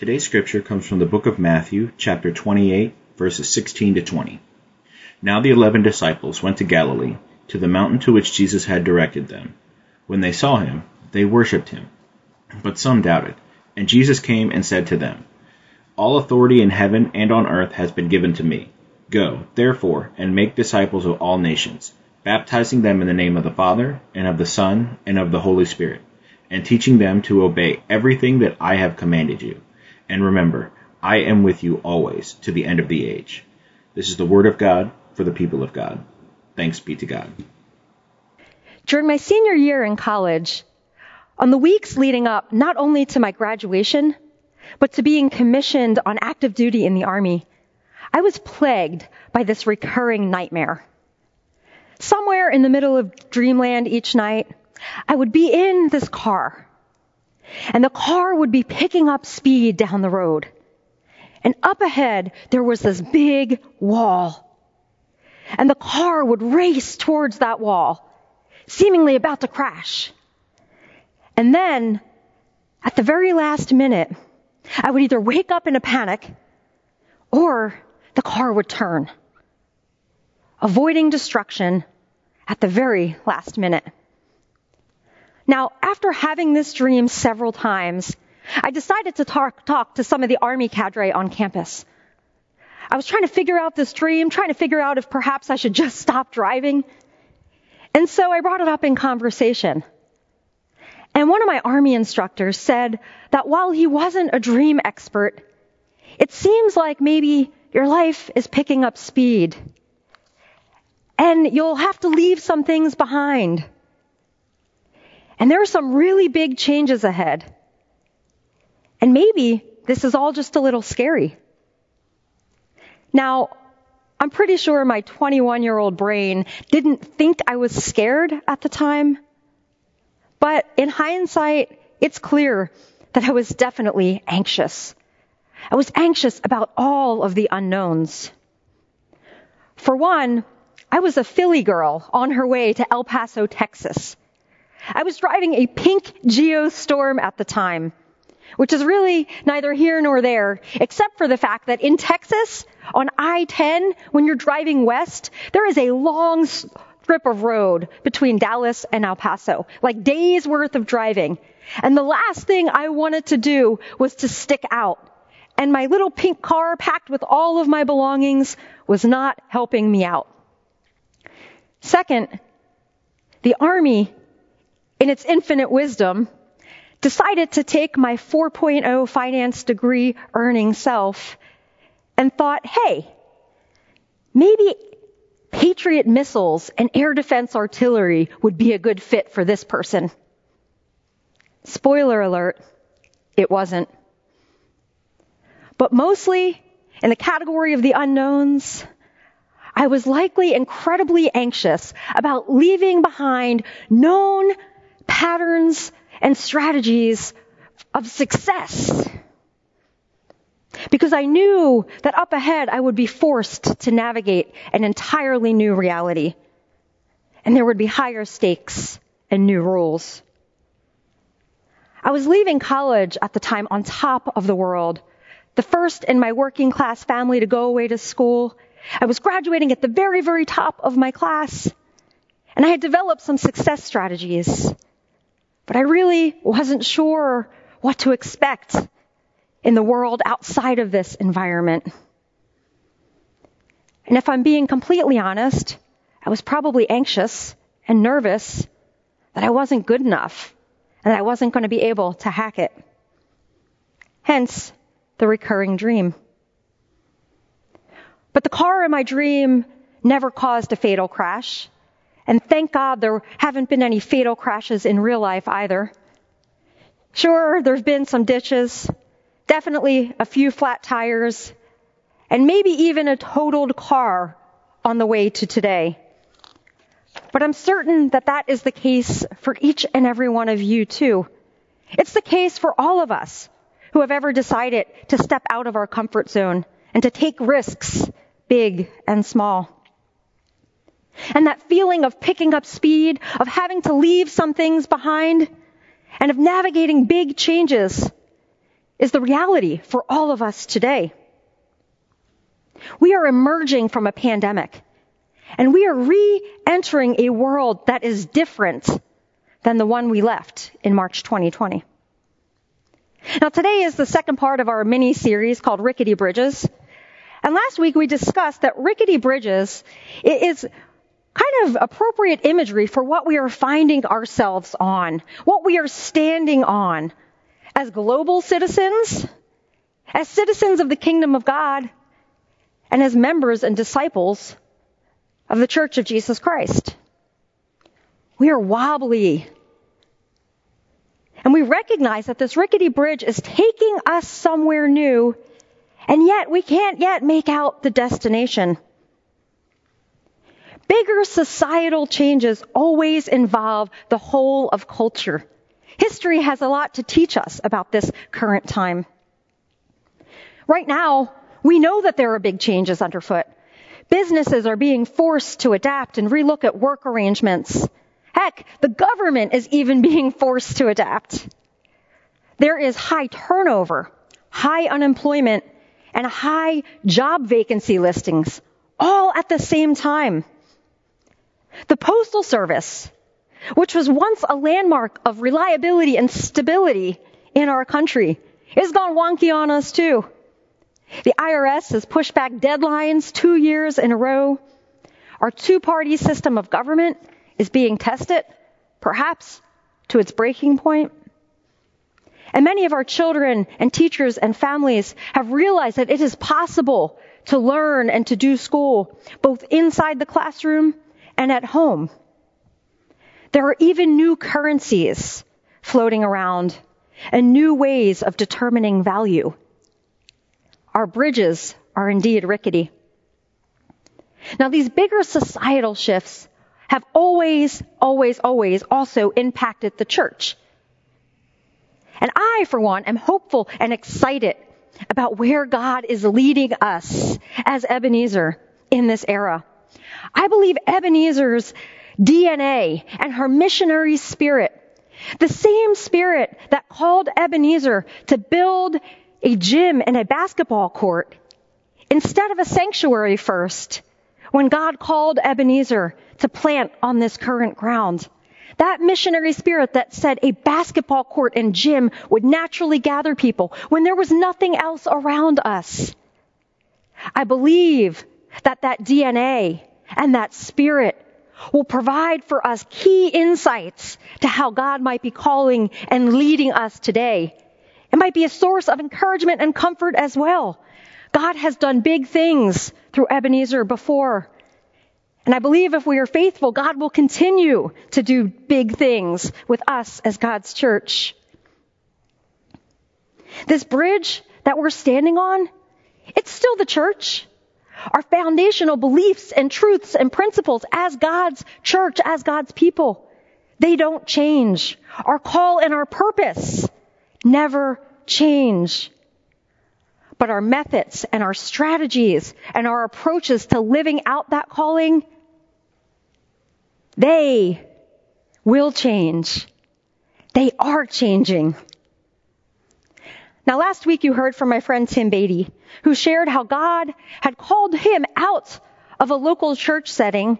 Today's scripture comes from the book of Matthew, chapter 28, verses 16 to 20. Now the eleven disciples went to Galilee, to the mountain to which Jesus had directed them. When they saw him, they worshipped him. But some doubted. And Jesus came and said to them, All authority in heaven and on earth has been given to me. Go, therefore, and make disciples of all nations, baptizing them in the name of the Father, and of the Son, and of the Holy Spirit, and teaching them to obey everything that I have commanded you. And remember, I am with you always to the end of the age. This is the word of God for the people of God. Thanks be to God. During my senior year in college, on the weeks leading up not only to my graduation, but to being commissioned on active duty in the Army, I was plagued by this recurring nightmare. Somewhere in the middle of dreamland each night, I would be in this car, and the car would be picking up speed down the road. And up ahead, there was this big wall. And the car would race towards that wall, seemingly about to crash. And then, at the very last minute, I would either wake up in a panic or the car would turn, avoiding destruction at the very last minute. Now, after having this dream several times, I decided to talk, talk to some of the Army cadre on campus. I was trying to figure out this dream, trying to figure out if perhaps I should just stop driving. And so I brought it up in conversation. And one of my Army instructors said that while he wasn't a dream expert, it seems like maybe your life is picking up speed. And you'll have to leave some things behind. And there are some really big changes ahead. And maybe this is all just a little scary. Now, I'm pretty sure my 21 year old brain didn't think I was scared at the time. But in hindsight, it's clear that I was definitely anxious. I was anxious about all of the unknowns. For one, I was a Philly girl on her way to El Paso, Texas. I was driving a pink Geostorm at the time, which is really neither here nor there, except for the fact that in Texas, on I-10, when you're driving west, there is a long strip of road between Dallas and El Paso, like days worth of driving. And the last thing I wanted to do was to stick out and my little pink car packed with all of my belongings was not helping me out. Second, the army, in its infinite wisdom, decided to take my 4.0 finance degree earning self and thought, hey, maybe Patriot missiles and air defense artillery would be a good fit for this person. Spoiler alert, it wasn't. But mostly, in the category of the unknowns, I was likely incredibly anxious about leaving behind known patterns and strategies of success. Because I knew that up ahead I would be forced to navigate an entirely new reality. And there would be higher stakes and new rules. I was leaving college at the time on top of the world the first in my working class family to go away to school. I was graduating at the very, very top of my class. And I had developed some success strategies. But I really wasn't sure what to expect in the world outside of this environment. And if I'm being completely honest, I was probably anxious and nervous that I wasn't good enough and that I wasn't going to be able to hack it. Hence, the recurring dream. But the car in my dream never caused a fatal crash. And thank God there haven't been any fatal crashes in real life either. Sure, there's been some ditches, definitely a few flat tires, and maybe even a totaled car on the way to today. But I'm certain that that is the case for each and every one of you too. It's the case for all of us who have ever decided to step out of our comfort zone and to take risks, big and small. And that feeling of picking up speed, of having to leave some things behind, and of navigating big changes is the reality for all of us today. We are emerging from a pandemic and we are re-entering a world that is different than the one we left in March 2020. Now today is the second part of our mini series called Rickety Bridges. And last week we discussed that rickety bridges is kind of appropriate imagery for what we are finding ourselves on, what we are standing on as global citizens, as citizens of the kingdom of God, and as members and disciples of the church of Jesus Christ. We are wobbly. And we recognize that this rickety bridge is taking us somewhere new, and yet we can't yet make out the destination. Bigger societal changes always involve the whole of culture. History has a lot to teach us about this current time. Right now, we know that there are big changes underfoot. Businesses are being forced to adapt and relook at work arrangements. Heck, the government is even being forced to adapt. There is high turnover, high unemployment, and high job vacancy listings all at the same time. The Postal Service, which was once a landmark of reliability and stability in our country, is gone wonky on us too. The IRS has pushed back deadlines two years in a row. Our two-party system of government is being tested, perhaps to its breaking point. And many of our children and teachers and families have realized that it is possible to learn and to do school both inside the classroom and at home. There are even new currencies floating around and new ways of determining value. Our bridges are indeed rickety. Now these bigger societal shifts have always, always, always also impacted the church. And I, for one, am hopeful and excited about where God is leading us as Ebenezer in this era. I believe Ebenezer's DNA and her missionary spirit, the same spirit that called Ebenezer to build a gym and a basketball court instead of a sanctuary first, when God called Ebenezer to plant on this current ground. That missionary spirit that said a basketball court and gym would naturally gather people when there was nothing else around us. I believe that that DNA and that spirit will provide for us key insights to how God might be calling and leading us today. It might be a source of encouragement and comfort as well. God has done big things through Ebenezer before. And I believe if we are faithful, God will continue to do big things with us as God's church. This bridge that we're standing on, it's still the church our foundational beliefs and truths and principles as God's church, as God's people. They don't change. Our call and our purpose never change. But our methods and our strategies and our approaches to living out that calling, they will change. They are changing. Now last week you heard from my friend Tim Beatty, who shared how God had called him out of a local church setting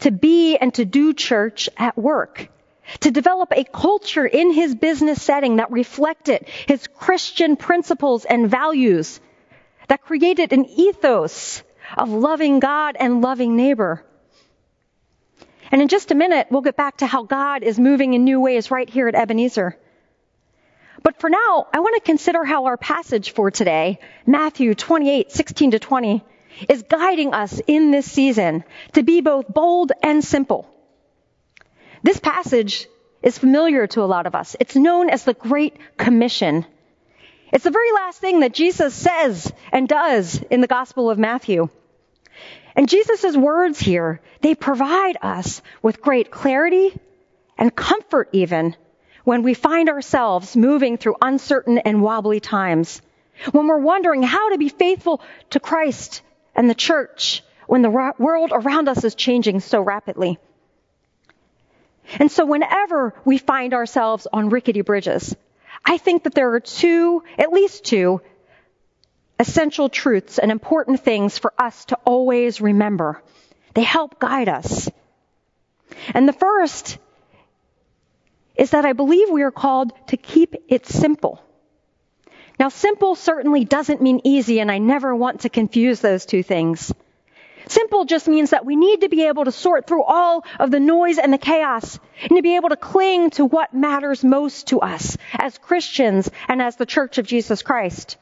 to be and to do church at work, to develop a culture in his business setting that reflected his Christian principles and values, that created an ethos of loving God and loving neighbor. And in just a minute, we'll get back to how God is moving in new ways right here at Ebenezer. But for now, I want to consider how our passage for today, Matthew 28, 16 to 20, is guiding us in this season to be both bold and simple. This passage is familiar to a lot of us. It's known as the Great Commission. It's the very last thing that Jesus says and does in the Gospel of Matthew. And Jesus' words here, they provide us with great clarity and comfort even when we find ourselves moving through uncertain and wobbly times, when we're wondering how to be faithful to Christ and the church when the world around us is changing so rapidly. And so whenever we find ourselves on rickety bridges, I think that there are two, at least two, essential truths and important things for us to always remember. They help guide us. And the first is that I believe we are called to keep it simple. Now, simple certainly doesn't mean easy, and I never want to confuse those two things. Simple just means that we need to be able to sort through all of the noise and the chaos and to be able to cling to what matters most to us as Christians and as the Church of Jesus Christ.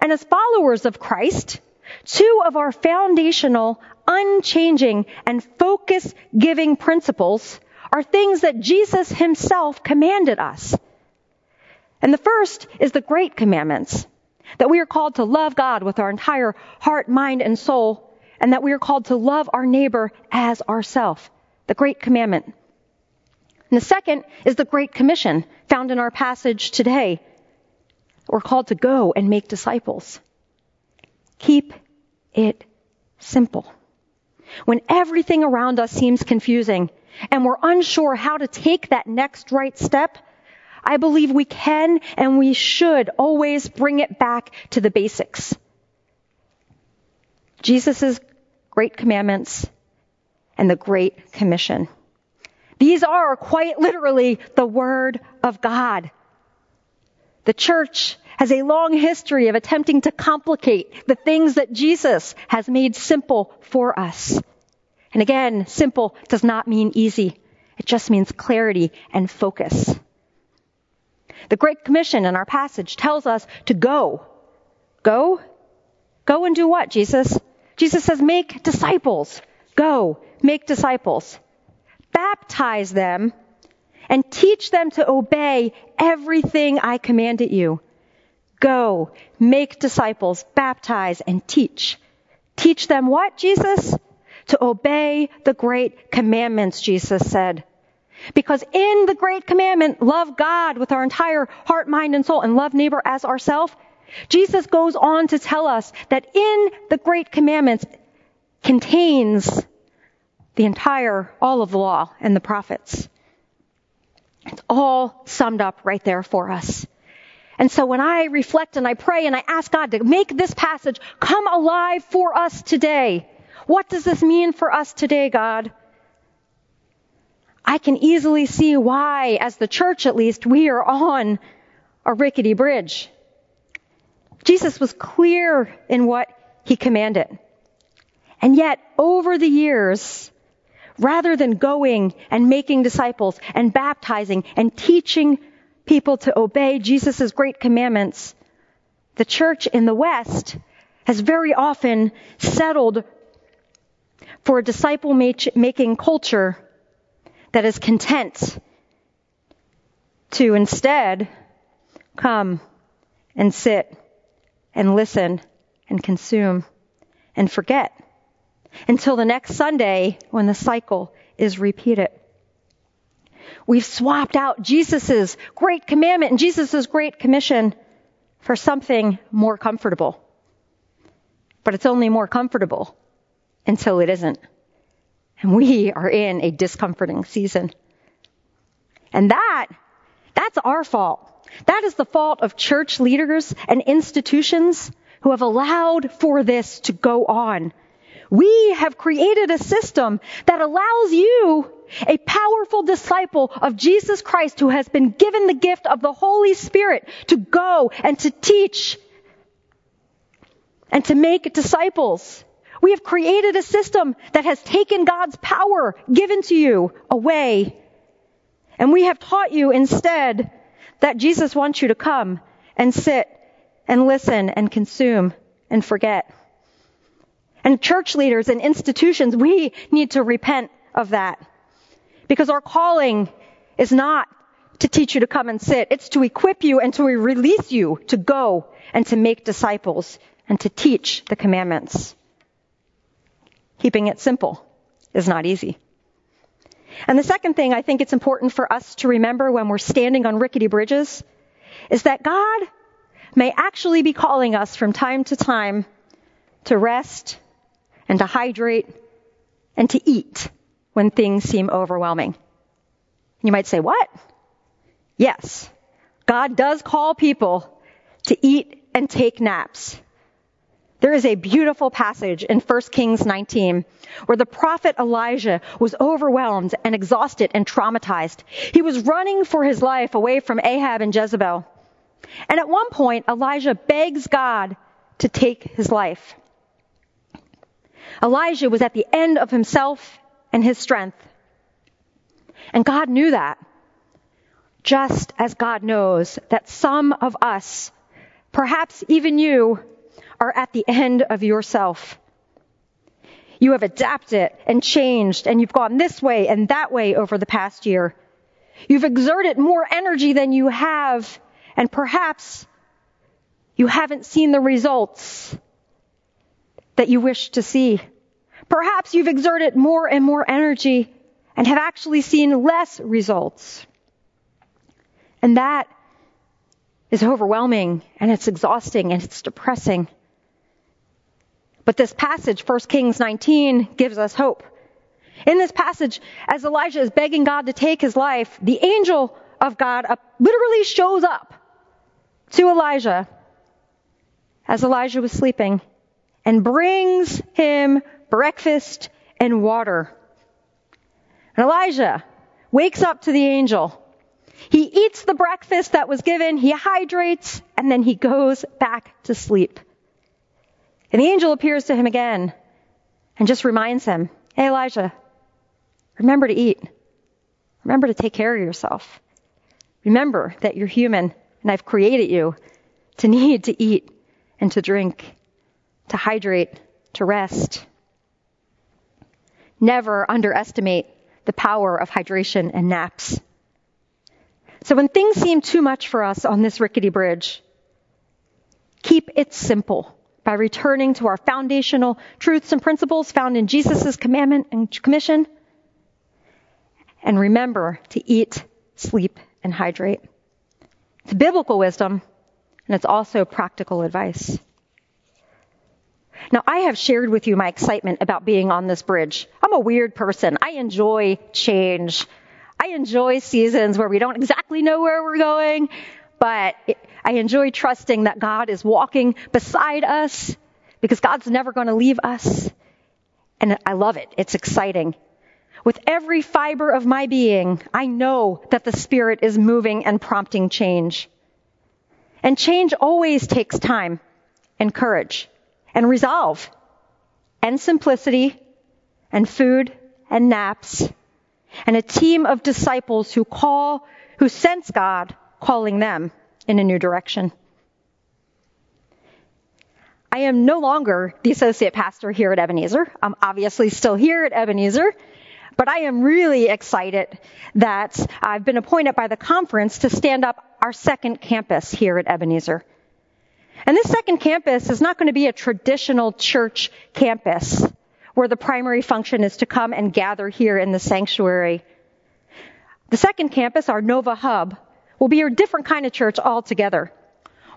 And as followers of Christ, two of our foundational, unchanging, and focus giving principles are things that Jesus himself commanded us. And the first is the great commandments. That we are called to love God with our entire heart, mind, and soul, and that we are called to love our neighbor as ourself. The great commandment. And the second is the great commission found in our passage today. We're called to go and make disciples. Keep it simple. When everything around us seems confusing and we're unsure how to take that next right step, I believe we can and we should always bring it back to the basics. Jesus' great commandments and the great commission. These are quite literally the word of God. The church has a long history of attempting to complicate the things that Jesus has made simple for us. And again, simple does not mean easy. It just means clarity and focus. The Great Commission in our passage tells us to go. Go? Go and do what, Jesus? Jesus says, make disciples. Go, make disciples. Baptize them and teach them to obey everything I commanded you. Go, make disciples, baptize, and teach. Teach them what, Jesus? To obey the great commandments, Jesus said. Because in the great commandment, love God with our entire heart, mind, and soul, and love neighbor as ourself, Jesus goes on to tell us that in the great commandments contains the entire, all of the law and the prophets. It's all summed up right there for us. And so when I reflect and I pray and I ask God to make this passage come alive for us today, what does this mean for us today, God? I can easily see why, as the church at least, we are on a rickety bridge. Jesus was clear in what he commanded. And yet, over the years, rather than going and making disciples and baptizing and teaching people to obey Jesus' great commandments, the church in the West has very often settled for a disciple making culture that is content to instead come and sit and listen and consume and forget until the next Sunday when the cycle is repeated. We've swapped out Jesus' great commandment and Jesus' great commission for something more comfortable. But it's only more comfortable until it isn't. And we are in a discomforting season. And that, that's our fault. That is the fault of church leaders and institutions who have allowed for this to go on. We have created a system that allows you, a powerful disciple of Jesus Christ who has been given the gift of the Holy Spirit to go and to teach and to make disciples. We have created a system that has taken God's power given to you away. And we have taught you instead that Jesus wants you to come and sit and listen and consume and forget. And church leaders and institutions, we need to repent of that. Because our calling is not to teach you to come and sit. It's to equip you and to release you to go and to make disciples and to teach the commandments. Keeping it simple is not easy. And the second thing I think it's important for us to remember when we're standing on rickety bridges is that God may actually be calling us from time to time to rest and to hydrate and to eat when things seem overwhelming. You might say, what? Yes, God does call people to eat and take naps. There is a beautiful passage in 1 Kings 19 where the prophet Elijah was overwhelmed and exhausted and traumatized. He was running for his life away from Ahab and Jezebel. And at one point, Elijah begs God to take his life. Elijah was at the end of himself and his strength. And God knew that. Just as God knows that some of us, perhaps even you, are at the end of yourself. You have adapted and changed and you've gone this way and that way over the past year. You've exerted more energy than you have and perhaps you haven't seen the results that you wish to see. Perhaps you've exerted more and more energy and have actually seen less results. And that is overwhelming and it's exhausting and it's depressing. But this passage, 1 Kings 19, gives us hope. In this passage, as Elijah is begging God to take his life, the angel of God uh, literally shows up to Elijah as Elijah was sleeping and brings him breakfast and water. And Elijah wakes up to the angel. He eats the breakfast that was given, he hydrates, and then he goes back to sleep. And the angel appears to him again and just reminds him, Hey Elijah, remember to eat. Remember to take care of yourself. Remember that you're human and I've created you to need to eat and to drink, to hydrate, to rest. Never underestimate the power of hydration and naps. So when things seem too much for us on this rickety bridge, keep it simple by returning to our foundational truths and principles found in Jesus' commandment and commission. And remember to eat, sleep, and hydrate. It's biblical wisdom, and it's also practical advice. Now, I have shared with you my excitement about being on this bridge. I'm a weird person. I enjoy change. I enjoy seasons where we don't exactly know where we're going, but I enjoy trusting that God is walking beside us because God's never going to leave us. And I love it. It's exciting. With every fiber of my being, I know that the Spirit is moving and prompting change. And change always takes time and courage and resolve and simplicity and food and naps and a team of disciples who call, who sense God calling them in a new direction. I am no longer the associate pastor here at Ebenezer. I'm obviously still here at Ebenezer, but I am really excited that I've been appointed by the conference to stand up our second campus here at Ebenezer. And this second campus is not going to be a traditional church campus where the primary function is to come and gather here in the sanctuary. The second campus, our Nova Hub, will be a different kind of church altogether.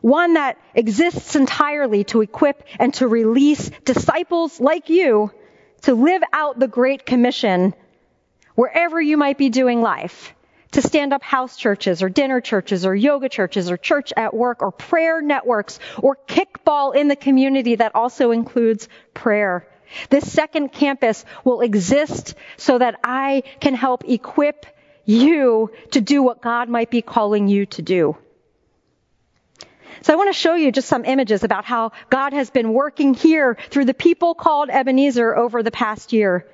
One that exists entirely to equip and to release disciples like you to live out the Great Commission wherever you might be doing life. To stand up house churches or dinner churches or yoga churches or church at work or prayer networks or kickball in the community that also includes prayer. This second campus will exist so that I can help equip you to do what God might be calling you to do. So I want to show you just some images about how God has been working here through the people called Ebenezer over the past year.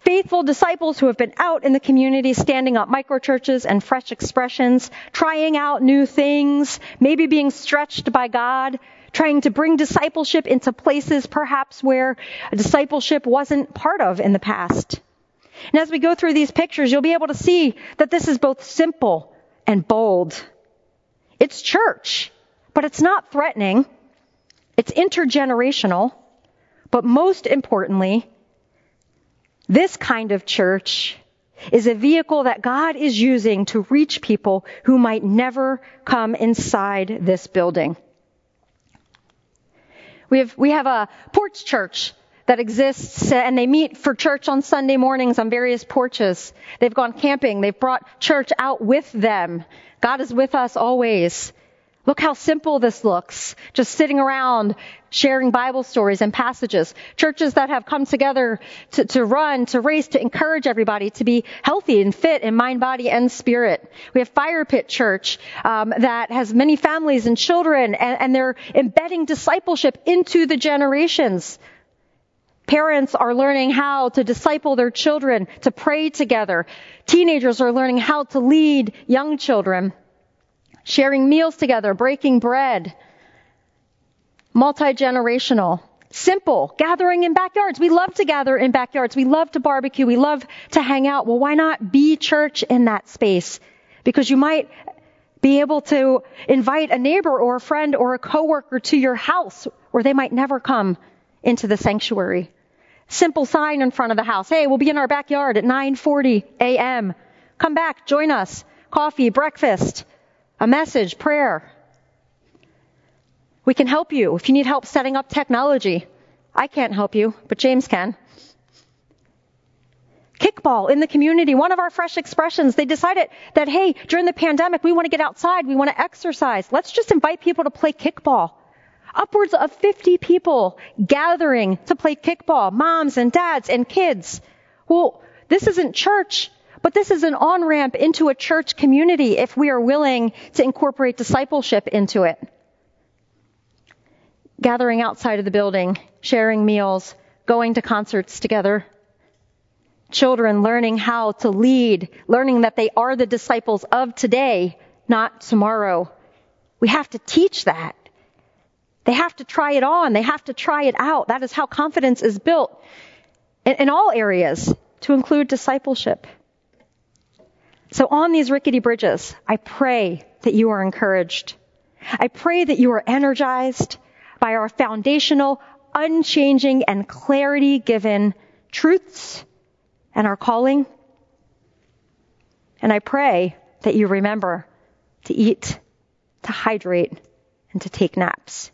Faithful disciples who have been out in the community standing up microchurches and fresh expressions, trying out new things, maybe being stretched by God, trying to bring discipleship into places perhaps where discipleship wasn't part of in the past. And as we go through these pictures, you'll be able to see that this is both simple and bold. It's church, but it's not threatening. It's intergenerational. But most importantly, this kind of church is a vehicle that God is using to reach people who might never come inside this building. We have, we have a porch church that exists uh, and they meet for church on Sunday mornings on various porches. They've gone camping. They've brought church out with them. God is with us always. Look how simple this looks. Just sitting around sharing Bible stories and passages. Churches that have come together to, to run, to race, to encourage everybody to be healthy and fit in mind, body, and spirit. We have Fire Pit Church um, that has many families and children, and, and they're embedding discipleship into the generations. Parents are learning how to disciple their children, to pray together. Teenagers are learning how to lead young children sharing meals together, breaking bread, multi-generational, simple, gathering in backyards. We love to gather in backyards. We love to barbecue. We love to hang out. Well, why not be church in that space? Because you might be able to invite a neighbor or a friend or a coworker to your house where they might never come into the sanctuary. Simple sign in front of the house. Hey, we'll be in our backyard at 9:40 a.m. Come back, join us. Coffee, breakfast, a message, prayer. We can help you if you need help setting up technology. I can't help you, but James can. Kickball in the community, one of our fresh expressions. They decided that, hey, during the pandemic, we want to get outside, we want to exercise. Let's just invite people to play kickball. Upwards of 50 people gathering to play kickball, moms and dads and kids. Well, this isn't church. But this is an on-ramp into a church community if we are willing to incorporate discipleship into it. Gathering outside of the building, sharing meals, going to concerts together. Children learning how to lead, learning that they are the disciples of today, not tomorrow. We have to teach that. They have to try it on. They have to try it out. That is how confidence is built in, in all areas to include discipleship. So on these rickety bridges, I pray that you are encouraged. I pray that you are energized by our foundational, unchanging, and clarity given truths and our calling. And I pray that you remember to eat, to hydrate, and to take naps.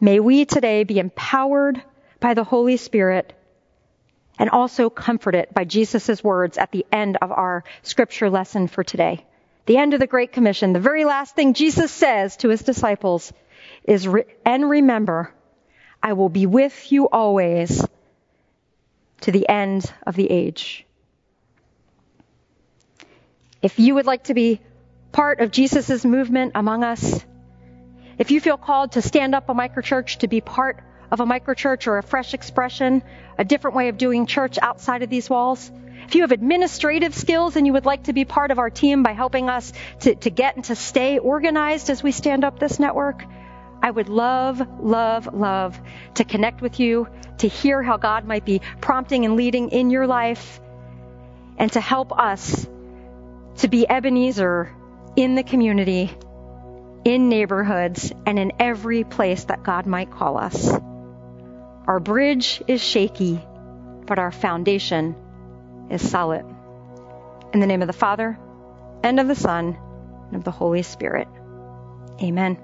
May we today be empowered by the Holy Spirit and also comfort it by Jesus' words at the end of our scripture lesson for today. The end of the Great Commission, the very last thing Jesus says to his disciples is, and remember, I will be with you always to the end of the age. If you would like to be part of Jesus' movement among us, if you feel called to stand up a microchurch to be part of a microchurch or a fresh expression, a different way of doing church outside of these walls. If you have administrative skills and you would like to be part of our team by helping us to, to get and to stay organized as we stand up this network, I would love, love, love to connect with you, to hear how God might be prompting and leading in your life, and to help us to be Ebenezer in the community, in neighborhoods, and in every place that God might call us. Our bridge is shaky, but our foundation is solid. In the name of the Father, and of the Son, and of the Holy Spirit. Amen.